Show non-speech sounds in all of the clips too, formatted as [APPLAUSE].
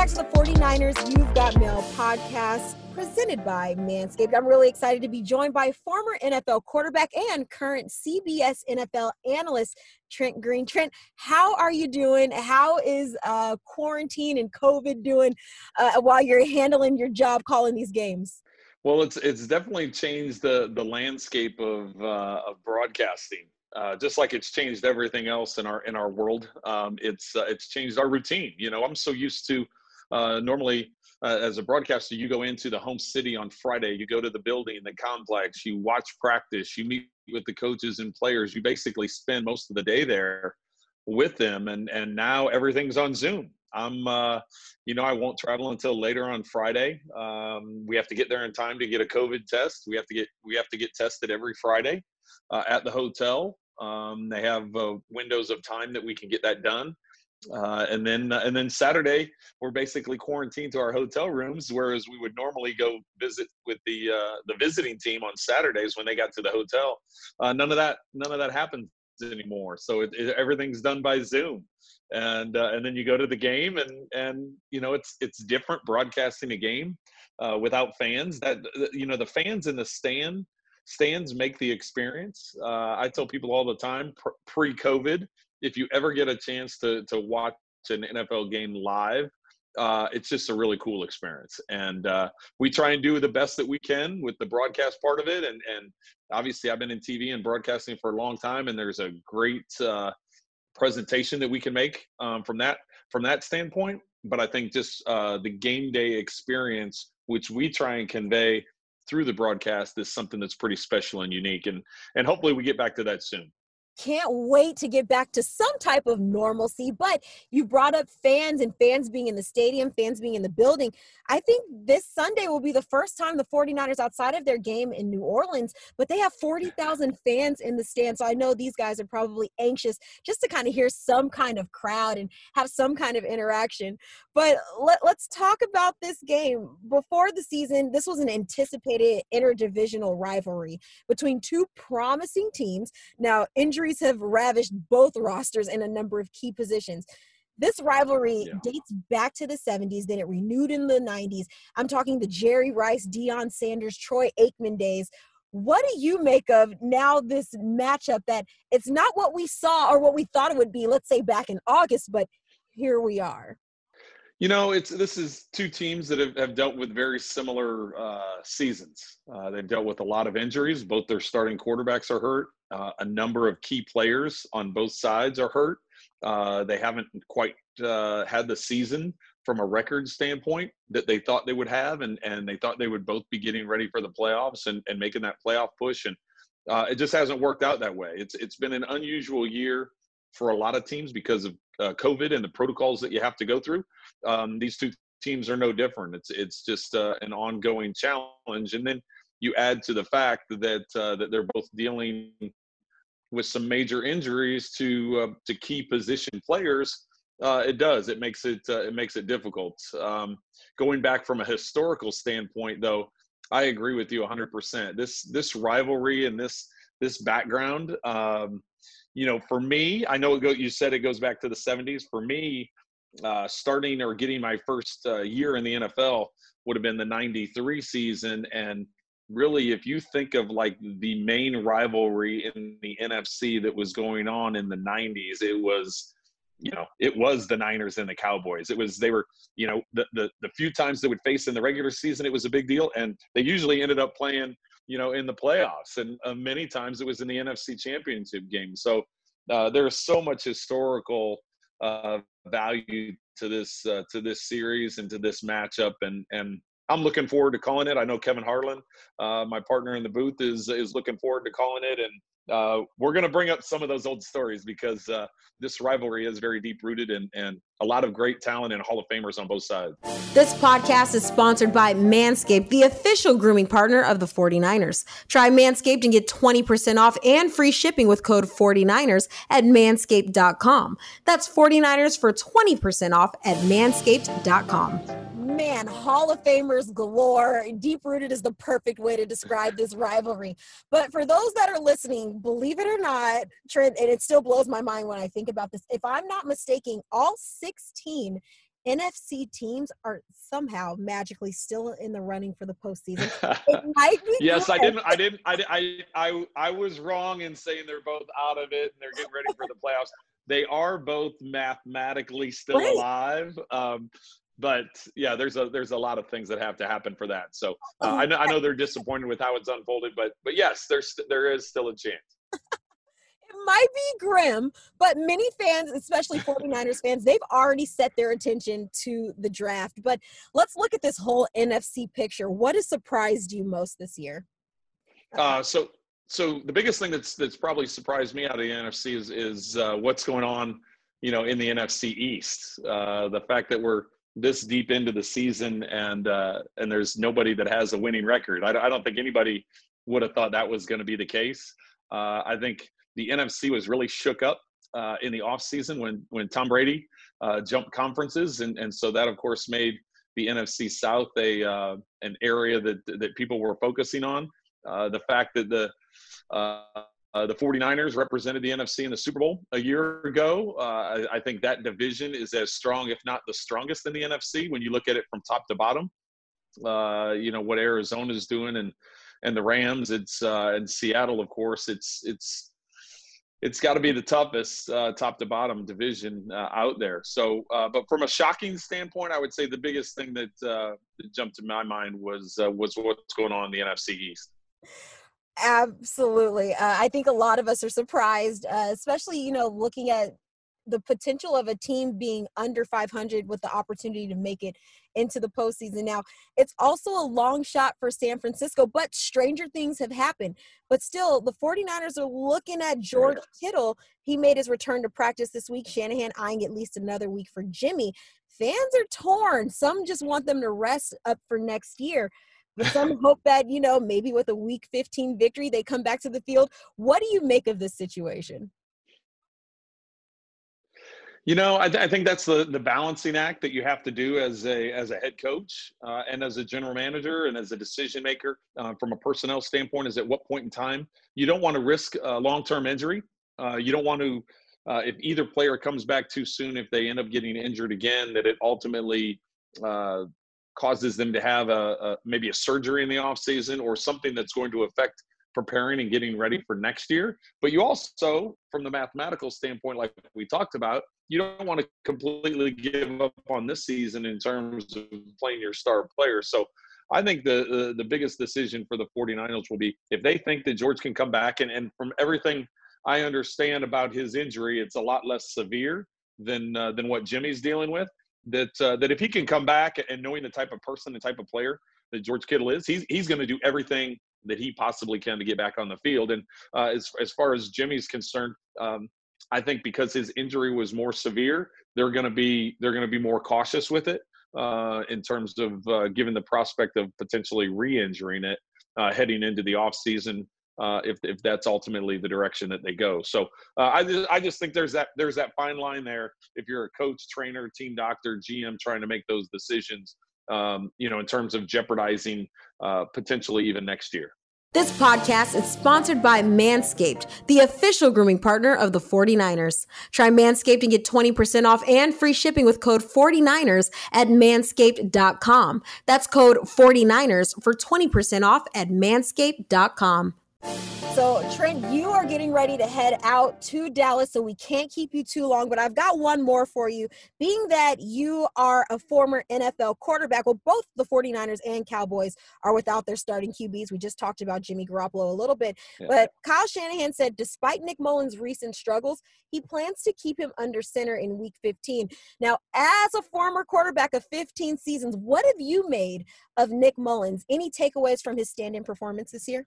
back to the 49ers You've Got Mail podcast presented by Manscaped. I'm really excited to be joined by former NFL quarterback and current CBS NFL analyst Trent Green. Trent, how are you doing? How is uh, quarantine and COVID doing uh, while you're handling your job calling these games? Well, it's it's definitely changed the the landscape of uh, of broadcasting. Uh, just like it's changed everything else in our in our world, um, it's uh, it's changed our routine. You know, I'm so used to uh, normally uh, as a broadcaster, you go into the home city on Friday, you go to the building, the complex, you watch practice, you meet with the coaches and players. You basically spend most of the day there with them, and and now everything's on Zoom. I'm, uh, you know, I won't travel until later on Friday. Um, we have to get there in time to get a COVID test. We have to get we have to get tested every Friday uh, at the hotel. Um, they have uh, windows of time that we can get that done. Uh, and then uh, and then Saturday we're basically quarantined to our hotel rooms, whereas we would normally go visit with the uh, the visiting team on Saturdays when they got to the hotel. Uh, none of that none of that happens anymore. So it, it, everything's done by Zoom, and uh, and then you go to the game, and and you know it's it's different broadcasting a game uh, without fans. That you know the fans in the stand stands make the experience. I tell people all the time pre COVID if you ever get a chance to to watch an NFL game live, uh, it's just a really cool experience. And uh, we try and do the best that we can with the broadcast part of it. And and obviously, I've been in TV and broadcasting for a long time, and there's a great uh, presentation that we can make um, from that from that standpoint. But I think just uh, the game day experience, which we try and convey through the broadcast, is something that's pretty special and unique. And and hopefully, we get back to that soon can't wait to get back to some type of normalcy. But you brought up fans and fans being in the stadium, fans being in the building. I think this Sunday will be the first time the 49ers outside of their game in New Orleans, but they have 40,000 fans in the stand. So I know these guys are probably anxious just to kind of hear some kind of crowd and have some kind of interaction. But let, us talk about this game. Before the season, this was an anticipated interdivisional rivalry between two promising teams. Now, injury injuries have ravished both rosters in a number of key positions. This rivalry yeah. dates back to the 70s, then it renewed in the 90s. I'm talking the Jerry Rice, Deion Sanders, Troy Aikman days. What do you make of now this matchup that it's not what we saw or what we thought it would be, let's say back in August, but here we are? You know, it's this is two teams that have, have dealt with very similar uh, seasons. Uh, they've dealt with a lot of injuries. Both their starting quarterbacks are hurt. Uh, a number of key players on both sides are hurt. Uh, they haven't quite uh, had the season from a record standpoint that they thought they would have, and and they thought they would both be getting ready for the playoffs and, and making that playoff push. And uh, it just hasn't worked out that way. It's it's been an unusual year for a lot of teams because of uh, COVID and the protocols that you have to go through. Um, these two teams are no different. It's it's just uh, an ongoing challenge, and then you add to the fact that uh, that they're both dealing with some major injuries to uh, to key position players. Uh, it does. It makes it uh, it makes it difficult. Um, going back from a historical standpoint, though, I agree with you 100%. This this rivalry and this this background. Um, you know, for me, I know it go, you said it goes back to the 70s. For me, uh, starting or getting my first uh, year in the NFL would have been the 93 season. And really, if you think of like the main rivalry in the NFC that was going on in the 90s, it was you know, it was the Niners and the Cowboys. It was they were, you know, the the, the few times they would face in the regular season, it was a big deal, and they usually ended up playing you know, in the playoffs. And uh, many times it was in the NFC championship game. So uh, there's so much historical uh, value to this uh, to this series and to this matchup. And and I'm looking forward to calling it. I know Kevin Harlan, uh, my partner in the booth, is is looking forward to calling it. And uh, we're going to bring up some of those old stories because uh, this rivalry is very deep rooted and, and a lot of great talent and Hall of Famers on both sides. This podcast is sponsored by Manscaped, the official grooming partner of the 49ers. Try Manscaped and get 20% off and free shipping with code 49ers at manscaped.com. That's 49ers for 20% off at manscaped.com man, Hall of Famers galore. Deep rooted is the perfect way to describe this rivalry. But for those that are listening, believe it or not, Trent, and it still blows my mind when I think about this. If I'm not mistaken, all 16 NFC teams are somehow magically still in the running for the postseason. [LAUGHS] yes, I didn't. I didn't. I, I I I was wrong in saying they're both out of it and they're getting ready for the playoffs. They are both mathematically still right. alive. Um, but yeah, there's a there's a lot of things that have to happen for that. So uh, I know I know they're disappointed with how it's unfolded, but but yes, there's there is still a chance [LAUGHS] it might be grim, but many fans, especially 49ers [LAUGHS] fans, they've already set their attention to the draft. But let's look at this whole NFC picture. What has surprised you most this year? Uh, so, so the biggest thing that's that's probably surprised me out of the NFC is is uh, what's going on, you know, in the NFC East. Uh, the fact that we're this deep into the season and uh, and there's nobody that has a winning record. I, I don't think anybody would have thought that was going to be the case. Uh, I think the NFC was really shook up uh, in the offseason when when Tom Brady uh, jumped conferences, and and so that of course made the NFC South a uh, an area that that people were focusing on. Uh, the fact that the uh, uh, the 49ers represented the NFC in the Super Bowl a year ago. I, I, think that division is as strong, if not the strongest, in the NFC when you look at it from top to bottom. you know what Arizona is doing, and and the Rams. It's and Seattle, of course. It's it's it's got to be the toughest uh, top to bottom division uh, out there. So, uh, but from a shocking standpoint, I would say the biggest thing that, uh, that jumped to my mind was uh, was what's going on in the NFC East. Absolutely, uh, I think a lot of us are surprised, especially you know looking at the potential of a team being under 500 with the opportunity to make it into the postseason. Now, it's also a long shot for San Francisco, but stranger things have happened. But still, the 49ers are looking at George Kittle. He made his return to practice this week. Shanahan eyeing at least another week for Jimmy. Fans are torn. Some just want them to rest up for next year. But some hope that, you know, maybe with a week 15 victory, they come back to the field. What do you make of this situation? You know, I, th- I, think that's the the balancing act that you have to do as a as a head coach uh, and as a general manager and as a decision maker uh, from a personnel standpoint. Is at what point in time you don't want to risk uh, long term injury. Uh, you don't want to uh, if either player comes back too soon, if they end up getting injured again, that it ultimately uh, causes them to have a, a, maybe a surgery in the off season or something that's going to affect preparing and getting ready for next year. But you also, from the mathematical standpoint, like we talked about, you don't want to completely give up on this season in terms of playing your star player. So I think the, the, the biggest decision for the 49ers will be if they think that George can come back and, and from everything I understand about his injury, it's a lot less severe than uh, than what Jimmy's dealing with. That uh, that if he can come back and knowing the type of person, the type of player that George Kittle is, he's he's going to do everything that he possibly can to get back on the field. And uh, as as far as Jimmy's concerned, um, I think because his injury was more severe, they're going to be they're going to be more cautious with it uh, in terms of uh, given the prospect of potentially re-injuring it uh, heading into the off season. Uh, if if that's ultimately the direction that they go, so uh, I just I just think there's that there's that fine line there. If you're a coach, trainer, team doctor, GM trying to make those decisions, um, you know, in terms of jeopardizing uh, potentially even next year. This podcast is sponsored by Manscaped, the official grooming partner of the 49ers. Try Manscaped and get 20% off and free shipping with code 49ers at manscaped.com. That's code 49ers for 20% off at manscaped.com. So, Trent, you are getting ready to head out to Dallas, so we can't keep you too long. But I've got one more for you. Being that you are a former NFL quarterback, well, both the 49ers and Cowboys are without their starting QBs. We just talked about Jimmy Garoppolo a little bit. Yeah. But Kyle Shanahan said, despite Nick Mullens' recent struggles, he plans to keep him under center in week 15. Now, as a former quarterback of 15 seasons, what have you made of Nick Mullens? Any takeaways from his stand in performance this year?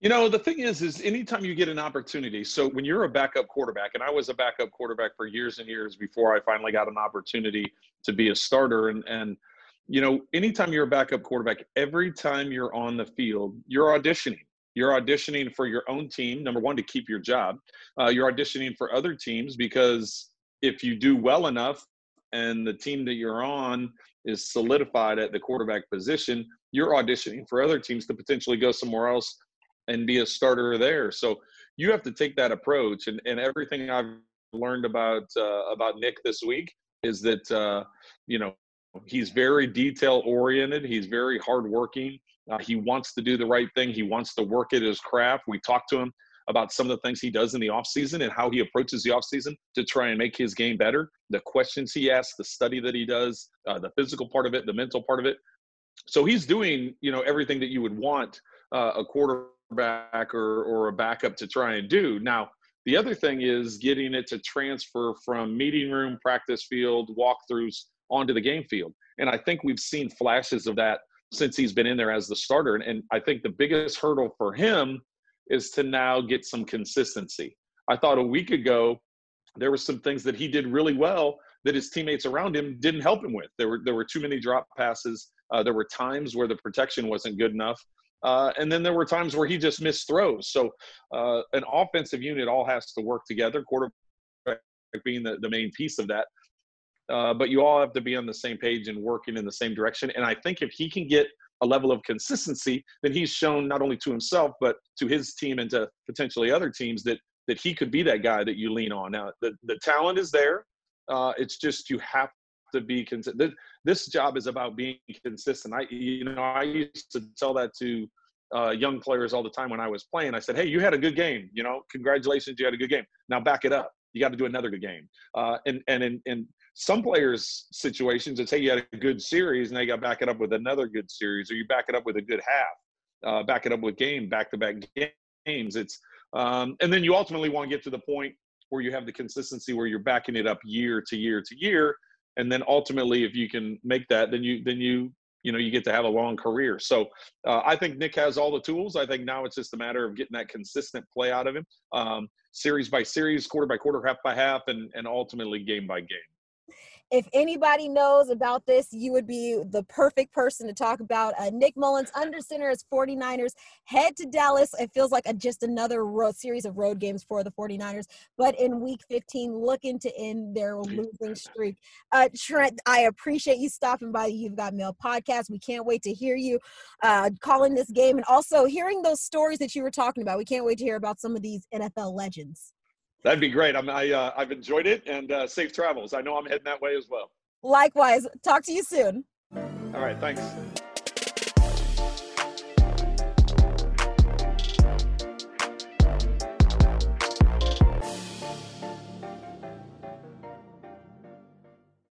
You know, the thing is, is anytime you get an opportunity, so when you're a backup quarterback, and I was a backup quarterback for years and years before I finally got an opportunity to be a starter. And, and you know, anytime you're a backup quarterback, every time you're on the field, you're auditioning. You're auditioning for your own team, number one, to keep your job. Uh, you're auditioning for other teams because if you do well enough and the team that you're on is solidified at the quarterback position, you're auditioning for other teams to potentially go somewhere else and be a starter there. So you have to take that approach. And, and everything I've learned about uh, about Nick this week is that uh, you know he's very detail oriented. He's very hardworking. Uh, he wants to do the right thing. He wants to work at his craft. We talked to him about some of the things he does in the offseason and how he approaches the offseason to try and make his game better. The questions he asks, the study that he does, uh, the physical part of it, the mental part of it. So he's doing, you know, everything that you would want uh, a quarterback or, or a backup to try and do. Now, the other thing is getting it to transfer from meeting room, practice field, walkthroughs onto the game field. And I think we've seen flashes of that since he's been in there as the starter. And, and I think the biggest hurdle for him is to now get some consistency. I thought a week ago there were some things that he did really well that his teammates around him didn't help him with. There were there were too many drop passes. Uh, there were times where the protection wasn't good enough. Uh, and then there were times where he just missed throws. So uh, an offensive unit all has to work together, quarterback being the, the main piece of that. Uh, but you all have to be on the same page and working in the same direction. And I think if he can get a level of consistency, then he's shown not only to himself but to his team and to potentially other teams that that he could be that guy that you lean on. Now the the talent is there. Uh, it's just you have to be consistent. This job is about being consistent. I you know I used to tell that to uh, young players all the time when I was playing. I said, "Hey, you had a good game. You know, congratulations, you had a good game. Now back it up. You got to do another good game." Uh, and and in, in some players' situations, it's hey, you had a good series, and they got to back it up with another good series, or you back it up with a good half, uh, back it up with game, back-to-back games. It's um, and then you ultimately want to get to the point where you have the consistency where you're backing it up year to year to year, and then ultimately, if you can make that, then you then you you know you get to have a long career. So uh, I think Nick has all the tools. I think now it's just a matter of getting that consistent play out of him, um, series by series, quarter by quarter, half by half, and and ultimately game by game if anybody knows about this, you would be the perfect person to talk about. Uh, Nick Mullens under center as 49ers, head to Dallas. It feels like a, just another series of road games for the 49ers, but in week 15, looking to end their losing streak. Uh, Trent, I appreciate you stopping by the You've Got Mail podcast. We can't wait to hear you uh, calling this game and also hearing those stories that you were talking about. We can't wait to hear about some of these NFL legends. That'd be great. I'm, I, uh, I've enjoyed it and uh, safe travels. I know I'm heading that way as well. Likewise. Talk to you soon. All right. Thanks.